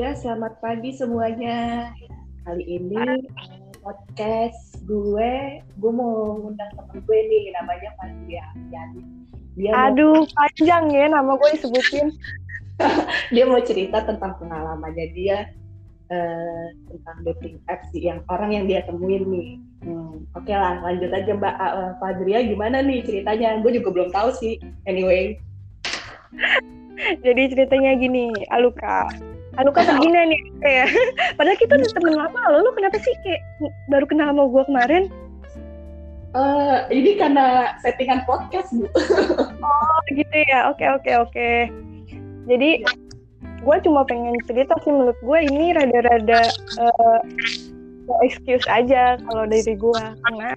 Ya, selamat pagi semuanya. Kali ini podcast gue, gue mau ngundang temen gue nih, namanya Fadlia. Jadi dia Aduh, mau, panjang ya nama gue disebutin. dia mau cerita tentang pengalamannya dia uh, tentang dating apps yang orang yang dia temuin nih. Hmm, Oke okay lah, lanjut aja Mbak uh, Fadria gimana nih ceritanya? Gue juga belum tahu sih. Anyway. Jadi ceritanya gini, Aluka. Aluka segini nih, kayak padahal kita udah temen lama loh, lu kenapa sih kayak baru kenal sama gue kemarin? Uh, ini karena settingan podcast bu. oh gitu ya, oke oke oke. Jadi gue cuma pengen cerita sih menurut gue ini rada-rada uh, excuse aja kalau dari gue karena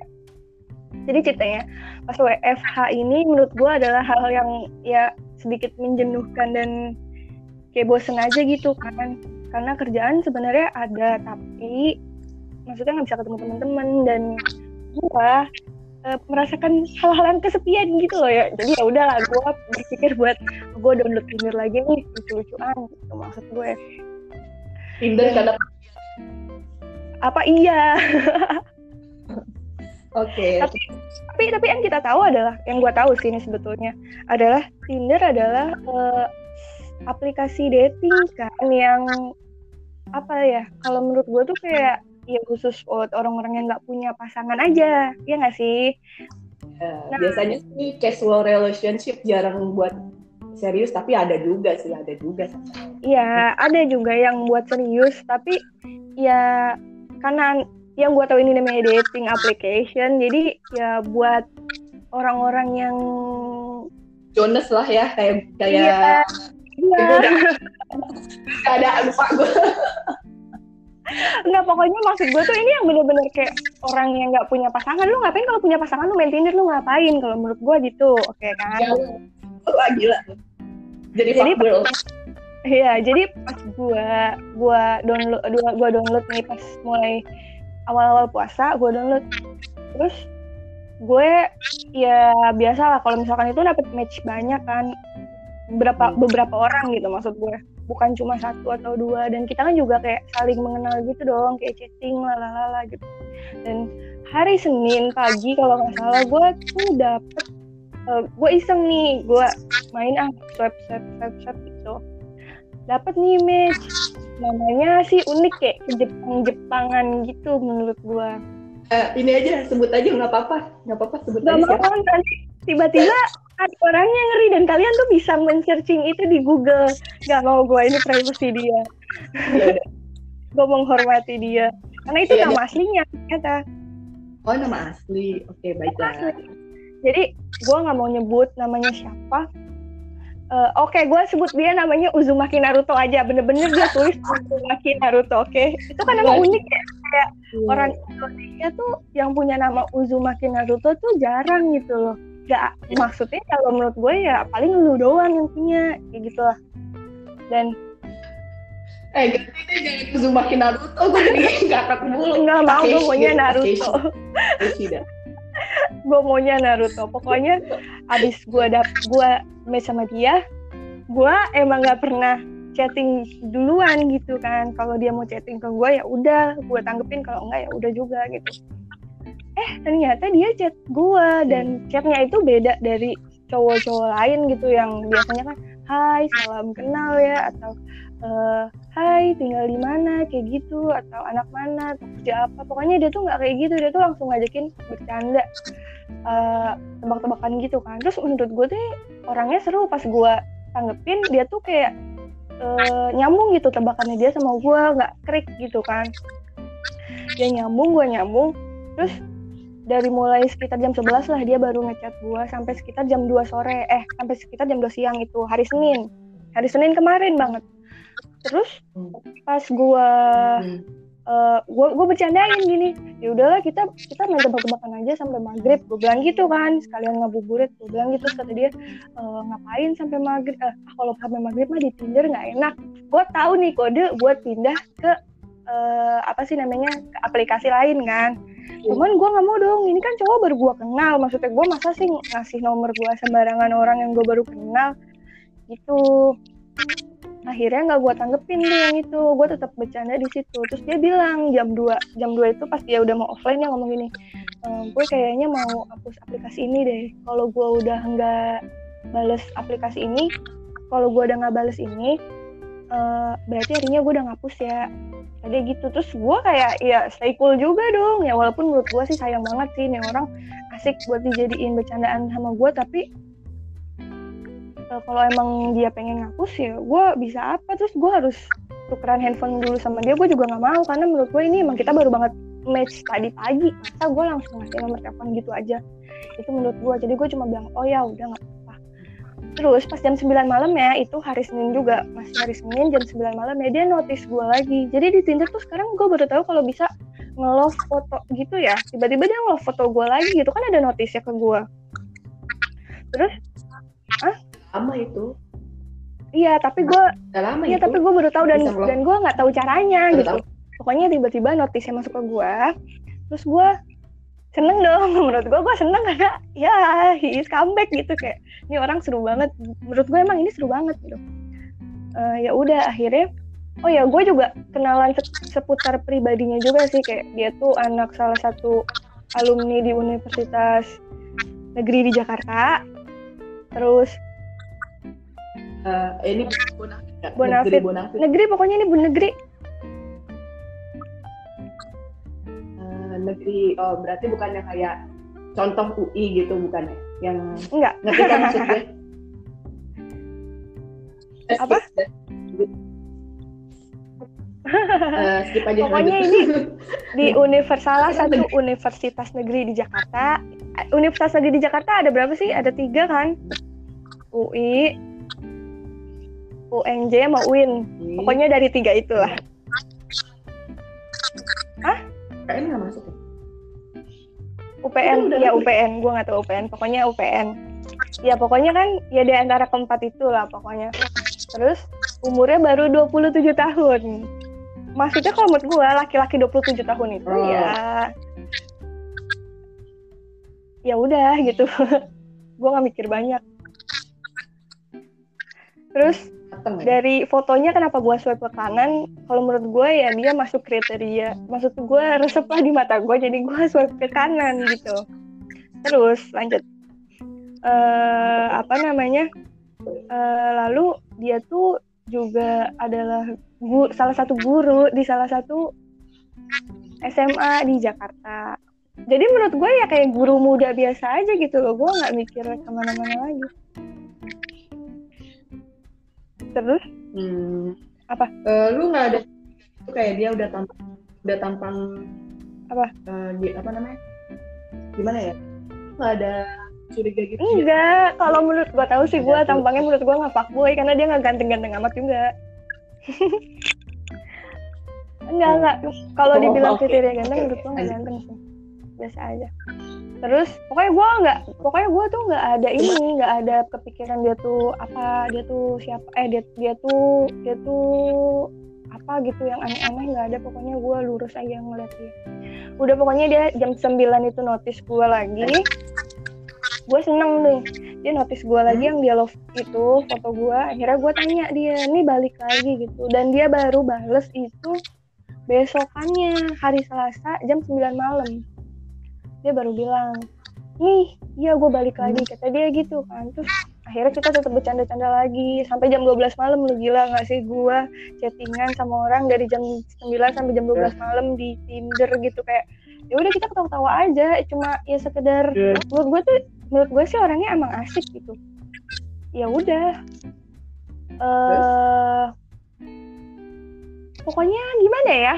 jadi ceritanya pas WFH ini menurut gue adalah hal yang ya sedikit menjenuhkan dan kayak bosen aja gitu kan karena kerjaan sebenarnya ada tapi maksudnya nggak bisa ketemu teman-teman dan gue uh, merasakan hal-hal yang kesepian gitu loh ya jadi ya udahlah gue berpikir buat gue download Tinder lagi nih lucu-lucuan gitu maksud gue Tinder karena apa iya Oke. Okay. Tapi, tapi tapi yang kita tahu adalah yang gue tahu sih ini sebetulnya adalah Tinder adalah uh, aplikasi dating kan yang apa ya kalau menurut gue tuh kayak ya khusus buat orang-orang yang nggak punya pasangan aja ya nggak sih? Ya, nah, biasanya sih casual relationship jarang buat serius tapi ada juga sih ada juga. Iya ada juga yang buat serius tapi ya karena yang gue tahu ini namanya dating application jadi ya buat orang-orang yang Jonas lah ya kayak kayak iya, iya. ada lupa gue Enggak, pokoknya maksud gue tuh ini yang bener-bener kayak orang yang nggak punya pasangan. Lu ngapain kalau punya pasangan lu main Tinder lu ngapain? Kalau menurut gue gitu, oke okay, kan? Wah gila. Jadi, jadi Iya, jadi pas gue gua download gua download nih pas mulai awal-awal puasa gue download terus gue ya biasa lah kalau misalkan itu dapet match banyak kan beberapa beberapa orang gitu maksud gue. Bukan cuma satu atau dua. Dan kita kan juga kayak saling mengenal gitu dong kayak chatting lalala gitu. Dan hari Senin pagi kalau nggak salah gue tuh dapet uh, gue iseng nih. Gue main ah swipe swipe swipe swipe gitu. Dapat nih match. Namanya sih unik kayak Jepang-Jepangan gitu menurut gua. Uh, ini aja sebut aja nggak apa-apa, nggak apa-apa sebut gak aja. Mau, tiba-tiba ada orangnya ngeri dan kalian tuh bisa men-searching itu di Google. Gak mau gua ini privacy dia. Gue menghormati dia karena itu ya, nama ya. aslinya ternyata. Oh nama asli, oke baiklah. Jadi gue nggak mau nyebut namanya siapa Uh, Oke, okay, gue sebut dia namanya Uzumaki Naruto aja. Bener-bener dia tulis Uzumaki Naruto, oke? Okay? Itu kan nama iya. unik ya. Kayak yeah. orang Indonesia tuh yang punya nama Uzumaki Naruto tuh jarang gitu loh. Gak, maksudnya kalau menurut gue ya paling lu doang yang punya, kayak gitu lah. Dan Eh, ganti deh jangan Uzumaki Naruto, gue jadi gak mulu. Enggak mau, gue maunya Naruto. gue maunya Naruto. Pokoknya abis gue dap gue match sama dia gue emang nggak pernah chatting duluan gitu kan. Kalau dia mau chatting ke gue ya udah gue tanggepin. Kalau enggak ya udah juga gitu eh ternyata dia chat gue dan chatnya itu beda dari cowok-cowok lain gitu yang biasanya kan hai salam kenal ya atau uh, hai tinggal di mana? Kayak gitu atau anak mana? Atau kerja apa? Pokoknya dia tuh nggak kayak gitu dia tuh langsung ngajakin bercanda uh, tebak-tebakan gitu kan. Terus menurut gue tuh orangnya seru pas gue tanggepin dia tuh kayak uh, nyambung gitu tebakannya dia sama gue nggak krik gitu kan. Dia nyambung gue nyambung terus dari mulai sekitar jam 11 lah dia baru ngechat gue sampai sekitar jam 2 sore. Eh sampai sekitar jam 2 siang itu hari Senin. Hari Senin kemarin banget. Terus pas gue uh, gue bercandain gini ya udahlah kita kita main tebak-tebakan aja sampai maghrib. Gue bilang gitu kan sekalian ngabuburit gue bilang gitu kata dia e, ngapain sampai maghrib? Eh, kalau sampai maghrib mah di tinder nggak enak. Gue tahu nih kode buat pindah ke uh, apa sih namanya ke aplikasi lain kan. Cuman gue nggak mau dong ini kan cowok baru gue kenal maksudnya gue masa sih ngasih nomor gue sembarangan orang yang gue baru kenal gitu. Akhirnya nggak gue tanggepin tuh yang itu gue tetap bercanda di situ. Terus dia bilang jam 2 jam 2 itu pas dia udah mau offline dia ngomong gini e, gue kayaknya mau hapus aplikasi ini deh. Kalau gue udah nggak bales aplikasi ini kalau gue udah nggak bales ini uh, berarti harinya gue udah ngapus ya. Ada gitu. Terus gue kayak ya stay cool juga dong. Ya walaupun menurut gue sih sayang banget sih nih orang asik buat dijadiin bercandaan sama gue tapi uh, kalau emang dia pengen ngapus ya gue bisa apa. Terus gue harus tukeran handphone dulu sama dia. Gue juga nggak mau karena menurut gue ini emang kita baru banget match tadi pagi. Masa gue langsung ngasih nomor telepon gitu aja? Itu menurut gue jadi gue cuma bilang oh ya udah nggak Terus pas jam 9 malam ya, itu hari Senin juga, masih hari Senin jam 9 malam ya, dia notice gue lagi. Jadi di Tinder tuh sekarang gue baru tahu kalau bisa nge-love foto gitu ya. Tiba-tiba dia nge-love foto gue lagi gitu, kan ada notice ya ke gue. Terus, ah? Lama itu. Iya, tapi gue, iya tapi gue baru tahu dan dan gue nggak tahu caranya baru gitu. Tahu. Pokoknya tiba-tiba notice masuk ke gue, terus gue seneng dong menurut gue gue seneng karena ya he is comeback gitu kayak ini orang seru banget. Menurut gue emang ini seru banget gitu. Uh, ya udah akhirnya oh ya gue juga kenalan seputar pribadinya juga sih kayak dia tuh anak salah satu alumni di Universitas Negeri di Jakarta. Terus uh, ini Bonafit, Bonafit. Negeri, Bonafit. negeri pokoknya ini bu negeri negeri oh berarti bukannya kayak contoh UI gitu bukan yang enggak. ngerti kan maksud gue apa? Uh, skip aja pokoknya ini di universal satu universitas negeri di Jakarta. Universitas negeri di Jakarta ada berapa sih? Ada tiga kan? UI UNJ sama UIN pokoknya dari tiga itulah. Hah? UPN nggak masuk ya? UPN, ya UPN, gue nggak tahu UPN, pokoknya UPN. Ya pokoknya kan ya di antara keempat itu lah pokoknya. Terus umurnya baru 27 tahun. Maksudnya kalau menurut gue laki-laki 27 tahun itu oh. ya ya udah gitu. gue nggak mikir banyak. Terus ya? dari fotonya kenapa gue swipe ke kanan kalau menurut gue ya dia masuk kriteria maksud gue resep lah di mata gue jadi gue swipe ke kanan gitu. Terus lanjut. Uh, apa namanya? Uh, lalu dia tuh juga adalah guru, salah satu guru di salah satu SMA di Jakarta. Jadi menurut gue ya kayak guru muda biasa aja gitu loh gue nggak mikir ke mana-mana lagi terus? Hmm. apa? Uh, lu nggak ada kayak dia udah tampang udah tampang apa? uh, apa namanya? Gimana ya? Nggak ada curiga gitu enggak. Ya? kalau menurut gua tahu sih gua tampangnya menurut gua nggak boy karena dia nggak ganteng-ganteng amat juga. Enggak oh. enggak. Kalau oh, dibilang kriteria ganteng menurut gua nggak ganteng sih. Biasa aja terus pokoknya gue nggak pokoknya gue tuh nggak ada ini nggak ada kepikiran dia tuh apa dia tuh siapa eh dia dia tuh dia tuh apa gitu yang aneh-aneh nggak ada. Pokoknya gue lurus aja ngeliat dia. Udah pokoknya dia jam 9 itu notice gue lagi. Gue seneng nih dia notice gue lagi yang dia love itu foto gue akhirnya gue tanya dia ini balik lagi gitu. Dan dia baru bales itu besokannya hari Selasa jam 9 malam dia baru bilang nih iya gue balik lagi kata dia gitu kan. Terus akhirnya kita tetap bercanda-canda lagi. Sampai jam 12 malam lu gila gak sih? Gue chattingan sama orang dari jam 9 sampai jam 12 iya. malam di Tinder gitu. Kayak ya udah kita ketawa-tawa aja. Cuma ya sekedar yeah. menurut gue tuh menurut gue sih orangnya emang asik gitu. Ya udah. Uh, pokoknya gimana ya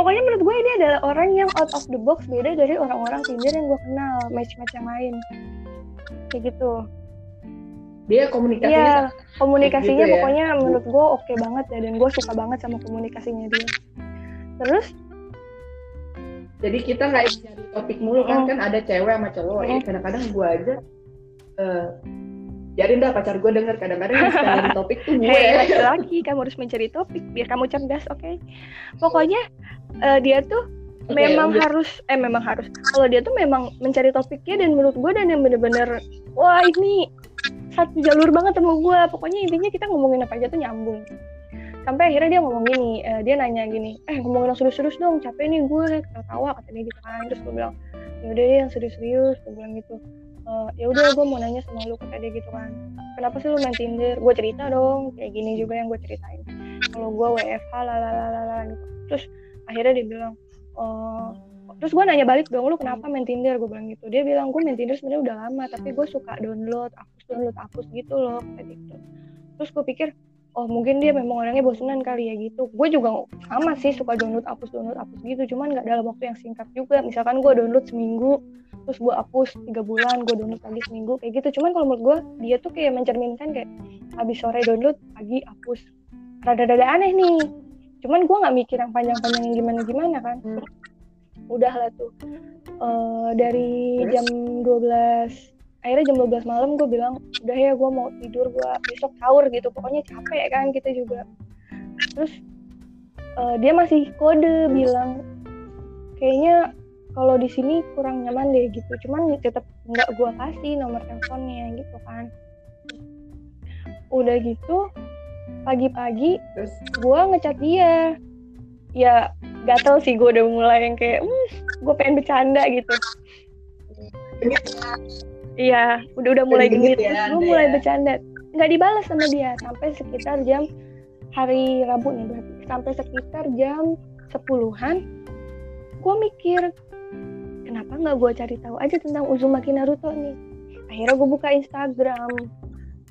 pokoknya menurut gue ini adalah orang yang out of the box beda dari orang-orang Tinder yang gue kenal match-match yang lain kayak gitu dia komunikasinya iya, komunikasinya gitu ya? pokoknya menurut gue oke okay banget ya dan gue suka banget sama komunikasinya dia terus jadi kita nggak cari topik mulu kan mm. kan ada cewek sama cowok mm. ya kadang-kadang gue aja uh, biarin dah pacar gue denger kadang-kadang yang topik tuh gue. Hey, laki-laki kamu harus mencari topik biar kamu cerdas oke? Okay? pokoknya uh, dia tuh okay, memang lanjut. harus eh memang harus. Kalau dia tuh memang mencari topiknya dan menurut gue dan yang bener-bener wah ini satu jalur banget sama gue pokoknya intinya kita ngomongin apa aja tuh nyambung. Sampai akhirnya dia ngomong gini uh, dia nanya gini eh ngomongin yang serius-serius dong capek nih gue ketawa kata dia gitu kan. Terus gue bilang ya udah deh yang serius-serius gue bilang gitu uh, ya udah gue mau nanya sama lu kata dia gitu kan. Kenapa sih lu main Tinder? Gue cerita dong kayak gini juga yang gue ceritain. Kalau gue WFH lalalala gitu. Terus akhirnya dia bilang uh, terus gue nanya balik dong lu kenapa main Tinder? Gue bilang gitu. Dia bilang gue main Tinder sebenarnya udah lama tapi gue suka download hapus download hapus gitu loh kayak gitu. Terus gue pikir oh mungkin dia memang orangnya bosenan kali ya gitu. Gue juga sama sih suka download hapus download hapus gitu. Cuman nggak dalam waktu yang singkat juga. Misalkan gue download seminggu terus gue hapus tiga bulan gue download lagi seminggu kayak gitu. Cuman kalau menurut gue dia tuh kayak mencerminkan kayak habis sore download pagi hapus. Rada-rada aneh nih. Cuman gue nggak mikir yang panjang-panjang yang gimana-gimana kan. Hmm. udah lah tuh. Uh, dari jam 12 akhirnya jam 12 malam gue bilang udah ya gue mau tidur gue besok sahur gitu. Pokoknya capek kan kita juga. Terus uh, dia masih kode bilang kayaknya kalau di sini kurang nyaman deh gitu. Cuman tetap nggak gue kasih nomor teleponnya gitu kan. Udah gitu pagi-pagi gue ngecat dia. Ya gatel sih gue udah mulai yang kayak hmm, gue pengen bercanda gitu iya udah udah mulai genit ya, gue mulai ya. bercanda. Nggak dibalas sama dia sampai sekitar jam hari Rabu nih berarti. Sampai sekitar jam sepuluhan gue mikir kenapa nggak gue cari tahu aja tentang Uzumaki Naruto nih? Akhirnya gue buka Instagram.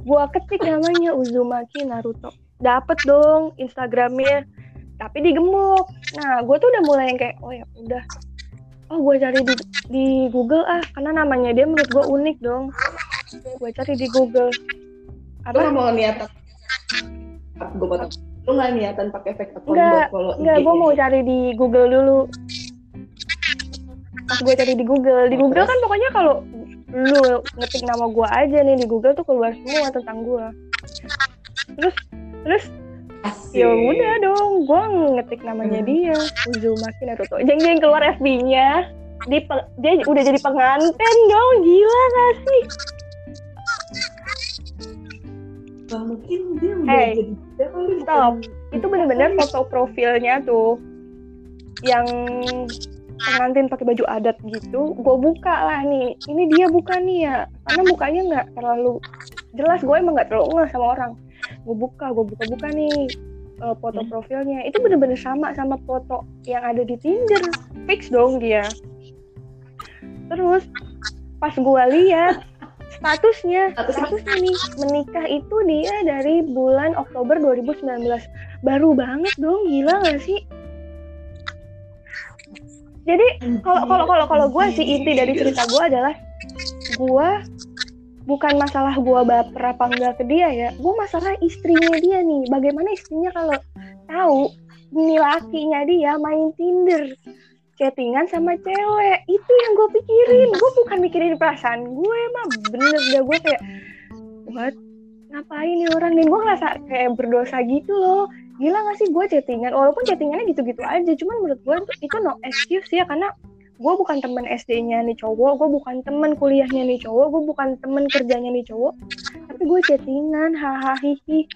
Gue ketik namanya Uzumaki Naruto. Dapet dong Instagramnya tapi digemuk. Nah gue tuh udah mulai yang kayak oh ya udah oh gue cari di, di Google ah. Karena namanya dia menurut gue unik dong. Gue cari di Google. Apa? Lu mau niatan? Gue potong lu nggak niatan pakai efek akun buat follow enggak gue mau cari di Google dulu. Pas gue cari di Google. Di Google kan pokoknya kalau lu ngetik nama gue aja nih di Google tuh keluar semua tentang gue terus terus ya udah dong gue ngetik namanya hmm. dia. Uzumaki Naruto jeng jeng keluar FB-nya di dia udah jadi pengantin dong gila gak sih? Gak mungkin dia udah hey, jadi stop. itu bener-bener foto profilnya tuh yang pengantin pakai baju adat gitu gue buka lah nih. Ini dia bukan nih ya karena mukanya nggak terlalu jelas. Gue emang nggak terlalu nggak sama orang gue buka gue buka buka nih uh, foto hmm. profilnya. Itu bener-bener sama sama foto yang ada di Tinder. Fix dong dia. Terus pas gue lihat statusnya statusnya nih menikah itu dia dari bulan Oktober 2019 baru banget dong gila gak sih? Jadi kalau kalau kalau kalau gue sih inti dari cerita gue adalah gue bukan masalah gue baper apa enggak ke dia ya gue masalah istrinya dia nih. Bagaimana istrinya kalau tahu ini lakinya dia main Tinder chattingan sama cewek? Itu yang gue pikirin. Gue bukan mikirin perasaan gue emang bener dah gue kayak buat ngapain nih orang? Nih gue ngerasa kayak berdosa gitu loh. Gila gak sih gue chattingan? Walaupun chattingannya gitu-gitu aja cuman menurut gue itu no excuse ya karena gue bukan temen SD-nya nih cowok gue bukan temen kuliahnya nih cowok gue bukan temen kerjanya nih cowok. Tapi gue chattingan hahaha hihi.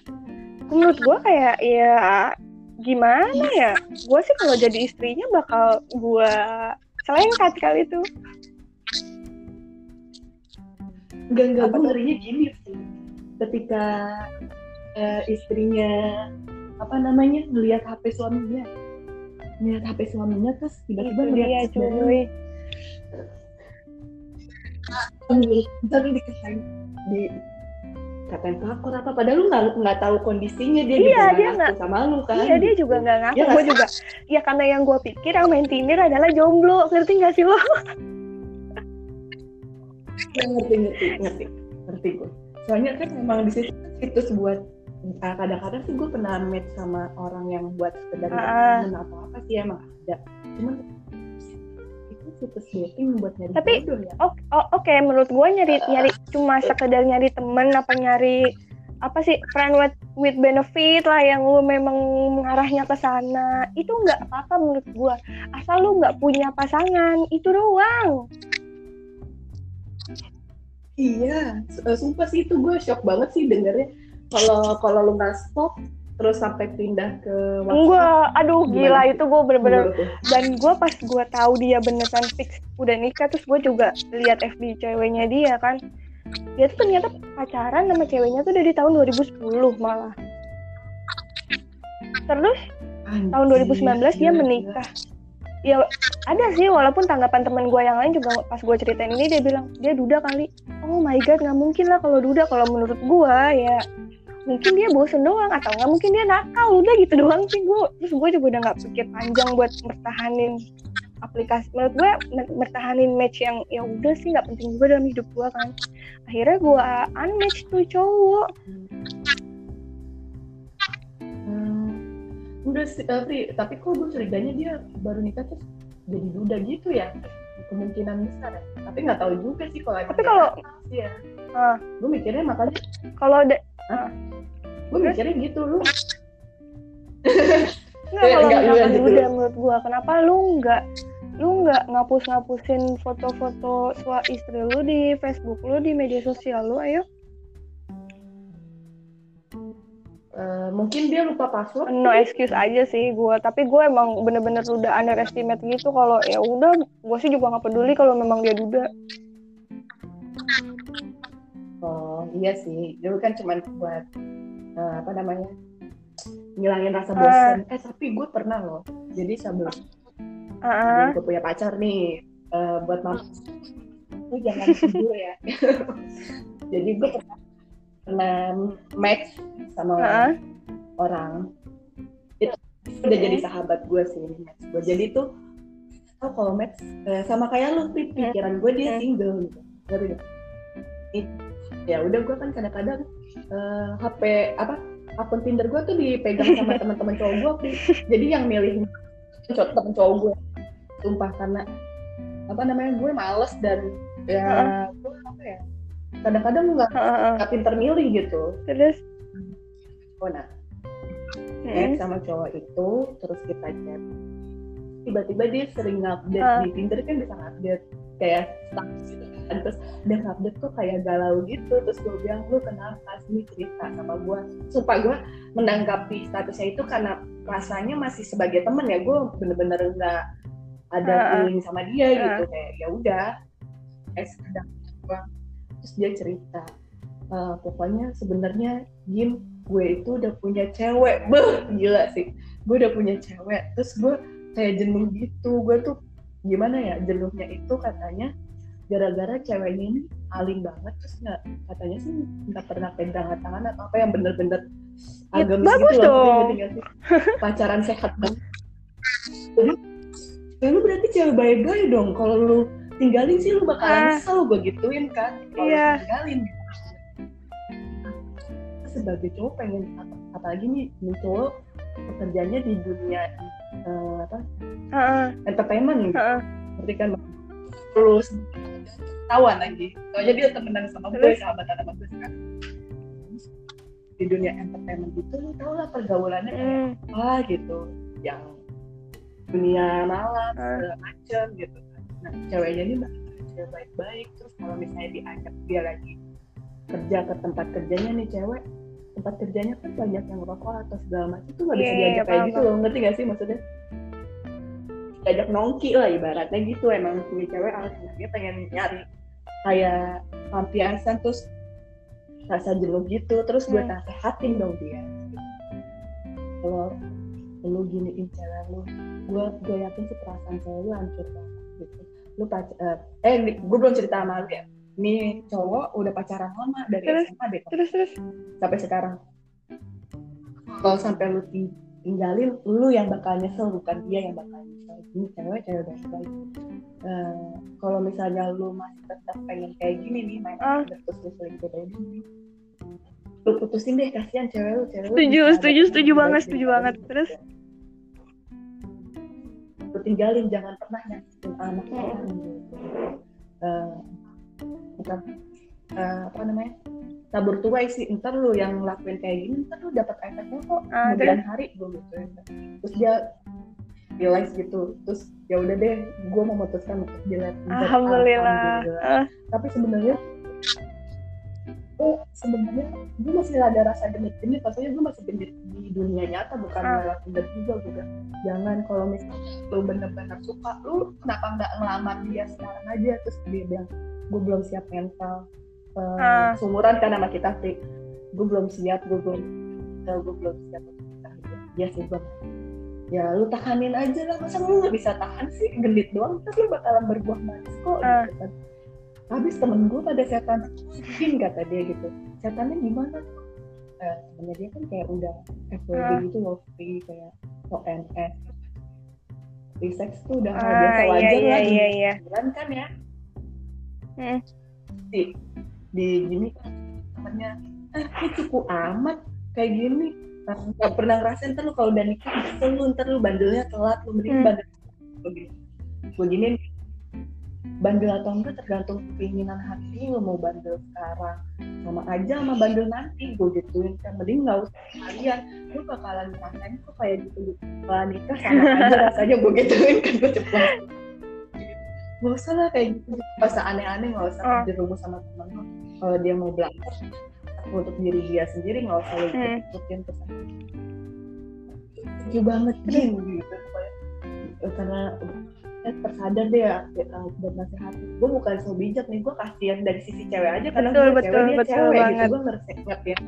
Menurut gue kayak ya gimana ya? Gue sih kalau jadi istrinya bakal gue selengkat kali itu. Gak, gak, gue ngerinya gini sih. Ketika uh, istrinya apa namanya ngelihat HP suaminya ngelihat HP suaminya terus tiba-tiba ngelihat cuy. ntar lu dikesain di katain pelakor apa padahal lu nggak nggak tahu kondisinya dia iya, dia nggak sama lu kan. iya dia juga nggak ngaku. Ya, gue juga ya karena yang gue pikir yang main Tinder adalah jomblo ngerti nggak sih lo? Ya, ngerti ngerti ngerti. Ngerti gue soalnya kan memang di situ situs buat kadang-kadang sih gue pernah meet sama orang yang buat sekedar uh. temen atau apa sih emang ada cuman itu situs dating buat nyari tapi jodoh ya oke okay. menurut gue nyari uh, nyari cuma sekedar nyari temen apa nyari apa sih friend with with benefit lah yang lu memang mengarahnya ke sana itu nggak apa-apa menurut gue asal lu nggak punya pasangan itu doang iya sumpah sih itu gue shock banget sih dengernya kalau kalau lu nggak stop terus sampai pindah ke enggak. Aduh gila itu gue bener-bener dan gue pas gue tahu dia beneran fix udah nikah terus gue juga lihat FB ceweknya dia kan. Dia tuh ternyata pacaran sama ceweknya tuh dari tahun 2010 malah. Terus Anjir, tahun 2019 dia menikah. Ya ada sih walaupun tanggapan teman gue yang lain juga pas gue ceritain ini dia bilang dia duda kali. Oh my god nggak mungkin lah kalau duda. Kalau menurut gue ya mungkin dia bosen doang atau nggak mungkin dia nakal. Udah gitu doang sih gue terus gue juga udah nggak pikir panjang buat bertahanin aplikasi. Menurut gue bertahanin match yang ya udah sih nggak penting juga dalam hidup gue kan. Akhirnya gue unmatch tuh cowok. Udah sih uh, tapi kok gue curiganya dia baru nikah terus jadi duda gitu ya? Kemungkinan besar ya. Tapi nggak tahu juga sih kalau tapi kalau ya uh, gue mikirnya makanya kalau ada uh, gue mikirnya gitu lu. Nggak kalau misalkan duda menurut gue kenapa lu nggak lu nggak ngapus-ngapusin foto-foto suami istri lu di Facebook lu di media sosial lu? Ayo. Uh, mungkin dia lupa password. No excuse aja sih gue, tapi gue emang bener-bener udah underestimate gitu kalau ya udah, gue sih juga nggak peduli kalau memang dia duda. Oh iya sih, dulu kan cuma buat uh, apa namanya ngilangin rasa bosan. Uh, eh tapi gue pernah loh, jadi sebelum uh -uh. gue punya pacar nih, uh, buat mama, lu jangan dulu ya. jadi gue pernah pernah match sama uh-huh. orang. Itu udah jadi sahabat gue sih match gue jadi tuh oh kalau match eh, sama kayak lu pikiran gue dia single gitu. Ngerti ya udah gue kan kadang-kadang uh, eh, HP apa akun Tinder gue tuh dipegang sama teman-teman cowok gue jadi yang milih temen cowok gue sumpah karena apa namanya gue males dan ya uh-huh. gue apa ya kadang-kadang nggak uh, uh. pinter milih gitu terus oh nah hmm. sama cowok itu terus kita chat tiba-tiba dia sering update uh. di Tinder kan bisa update kayak status gitu kan. Terus dia update kok kayak galau gitu. Terus gue bilang lu kenapa sih cerita sama gue supaya gue menanggapi statusnya itu karena rasanya masih sebagai temen ya. Gue bener-bener nggak ada uh, feeling sama dia uh. gitu. Kayak ya udah kayak sekedar terus dia cerita uh, pokoknya sebenarnya Jim gue itu udah punya cewek. Beh gila sih. Gue udah punya cewek. Terus gue kayak jenuh gitu. Gue tuh gimana ya jenuhnya itu katanya gara-gara ceweknya ini alim banget terus nggak katanya sih nggak pernah pegang tangan atau apa yang bener-bener ya, agamis gitu loh pacaran sehat banget. Jadi lu berarti cewek baik-baik dong. Kalau lu tinggalin sih lu bakalan ah. gue gituin kan. Kalau iya. tinggalin sebagai cowok pengen apalagi nih nih cowok pekerjaannya di dunia uh, apa uh -uh. entertainment gitu. Uh -uh. berarti kan terus tawan lagi. Soalnya dia temenan sama gue sahabatan sama gue kan. Di dunia entertainment gitu lu tau lah pergaulannya kayak mm. apa gitu. Yang dunia malam segala macem gitu nah ceweknya ini cewek baik-baik. Terus kalau misalnya diajak dia lagi kerja ke tempat kerjanya nih cewek tempat kerjanya kan banyak yang rokok atau segala macam itu nggak bisa yeah, diajak yeah, kayak gitu loh ngerti gak sih maksudnya? Diajak nongki lah ibaratnya gitu emang punya cewek alasan dia pengen nyari kayak lampiasan terus rasa jenuh gitu terus gue hmm. nasehatin dong dia. Kalau lu giniin cewek lu gue gue yakin sih perasaan cewek lu hancur banget gitu. Lu pac uh, eh gue belum cerita sama lu ya ini cowok udah pacaran lama dari terus, SMA deh. Terus terus? Sampai sekarang. Kalau sampai lu tinggalin lu yang bakal nyesel bukan dia yang bakal nyesel. Ini cewek cewek udah baik. Uh, kalau misalnya lu masih tetap pengen kayak gini nih main uh. terus terus selingkuh kayak gini lu putusin deh kasihan cewek lu cewek setuju lu setuju setuju banget setuju banget. Terus? Lu tinggalin jangan pernah nyakitin anak orang gitu uh, bukan uh, apa namanya tabur tuai sih. Ntar lu yang ngelakuin kayak gini ntar lu dapat efeknya kok. Kemudian hari gue gitu terus dia realize gitu. Terus ya udah deh gue memutuskan untuk dilihat alhamdulillah, alhamdulillah. Uh. tapi sebenarnya gue sebenarnya gue masih ada rasa genit-genit. Maksudnya gue masih genit di dunia nyata bukan Ah. lewat juga gue bilang, jangan kalau misalnya lu bener-bener suka lu kenapa nggak ngelamar dia sekarang aja? Terus dia bilang gue belum siap mental Eh, Ah. seumuran kan sama kita sih gue belum siap gue belum eh, gue belum siap ya sih gue ya lu tahanin aja lah. Masa lu nggak bisa tahan sih? Genit doang. Terus lu bakalan berbuah manis kok Ah. gitu kan. Habis temen gue pada setan. Mungkin kata dia gitu. Setannya gimana eh, temennya dia kan kayak udah FWB Ah. gitu loh free kayak ONS free sex tuh udah Ah, biasa iya, wajar iya, lah di iya, iya. bulan kan ya Di di gini temennya eh lu cukup amat kayak gini? Nah, nggak pernah ngerasain ntar lu kalau udah nikah nyesel lu ntar lu bandelnya telat lu mending Hmm. bandel. Begini. Begini bandel atau enggak tergantung keinginan hati lu mau bandel sekarang. Sama aja sama bandel nanti gue gituin. Kan mending nggak usah kalian. Lu bakalan ngerasain kok kayak gitu gitu. Kalau nikah sama aja rasanya gue gituin kan gue cepet gak usah lah kayak gitu. Gak usah aneh-aneh gak usah Oh. jerumus sama temen. Lu kalau dia mau belajar untuk diri dia sendiri nggak usah lu Hmm. ikutin pesan setuju banget gitu. Eh, karena eh, tersadar deh ya nasihat. Gue bukan so bijak nih gue kasihan dari sisi cewek aja karena Betul, betul, cewek dia betul cewek banget. gitu. gue ngerti ngerti ya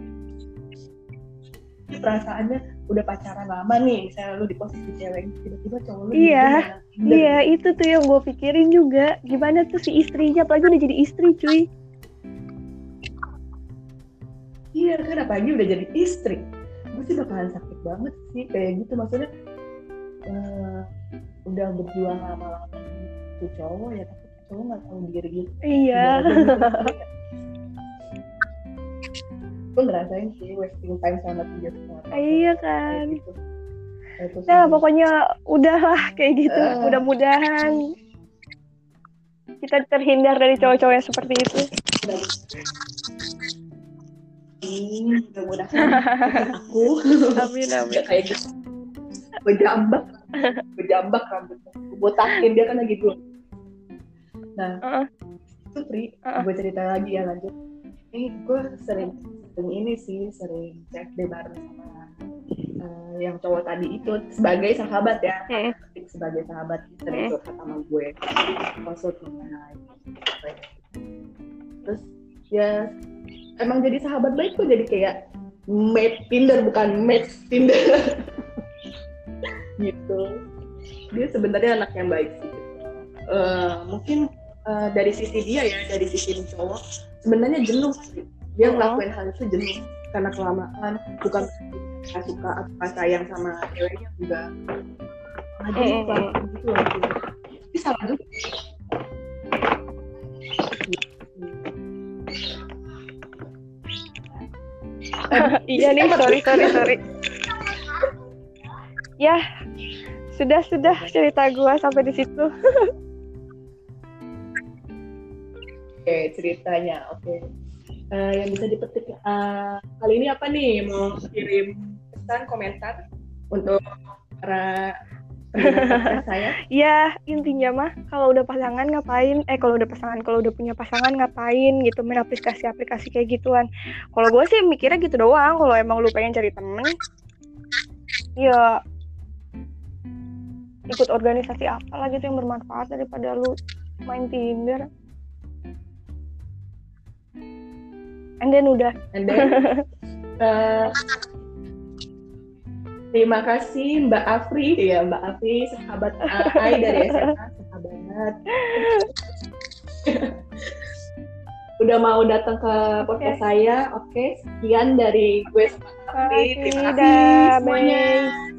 perasaannya udah pacaran lama nih misalnya lu di posisi cewek tiba-tiba cowok lu Iya. Iya, itu tuh yang gue pikirin juga. Gimana tuh si istrinya, apalagi udah jadi istri, cuy. Iya kan apalagi udah jadi istri gue sih bakalan sakit banget sih kayak gitu maksudnya eh, udah berjuang lama-lama tuh cowok ya tapi cowok nggak tahu diri gitu Iya. Gue ngerasain sih wasting time sama tiga setengah. Iya kan. Gitu. Itu sih. Nah, pokoknya udahlah kayak gitu. Eh. Mudah-mudahan kita terhindar dari cowok-cowok yang seperti itu. Hmm, mudah-mudahan aku Amin, amin. kayak gitu gue jambak gue jambak rambutnya gue botakin dia kan lagi dulu nah Heeh. itu Pri Heeh. gue cerita lagi ya lanjut ini gue sering sering ini sih sering CFD bareng sama eh, yang cowok tadi itu sebagai sahabat ya. Ketik sebagai sahabat sering Hmm. curhat sama gue. Mengenai terus ya emang jadi sahabat baik kok jadi kayak mate Tinder bukan match Tinder. Gitu. Dia sebenarnya anak yang baik sih. Eh, mungkin eh, dari sisi dia ya dari sisi cowok sebenarnya jenuh sih. Dia ngelakuin hal itu jenuh karena kelamaan bukan nggak suka atau sayang sama ceweknya juga jadi Mm, mm, kelamaan gitu loh ini salah juga iya nih, sorry, sorry, sorry. Ya, sudah sudah cerita gua sampai di situ. Oke, ceritanya. Oke. Eh, yang bisa dipetik eh, kali ini apa nih? Mau kirim pesan komentar untuk para saya? Ya intinya mah kalau udah pasangan ngapain? Eh kalau udah pasangan, kalau udah punya pasangan ngapain gitu main aplikasi-aplikasi kayak gituan. Kalau gue sih mikirnya gitu doang. Kalau emang lu pengen cari temen, ya ikut organisasi apa lah gitu yang bermanfaat daripada lu main Tinder. And then udah. And then, eh, terima kasih Mbak Afri. Ya Mbak Afri sahabat AI dari SMA sahabat. Udah mau datang ke podcast saya. Oke sekian dari gue sama Afri. Terima kasih. semuanya. Bye.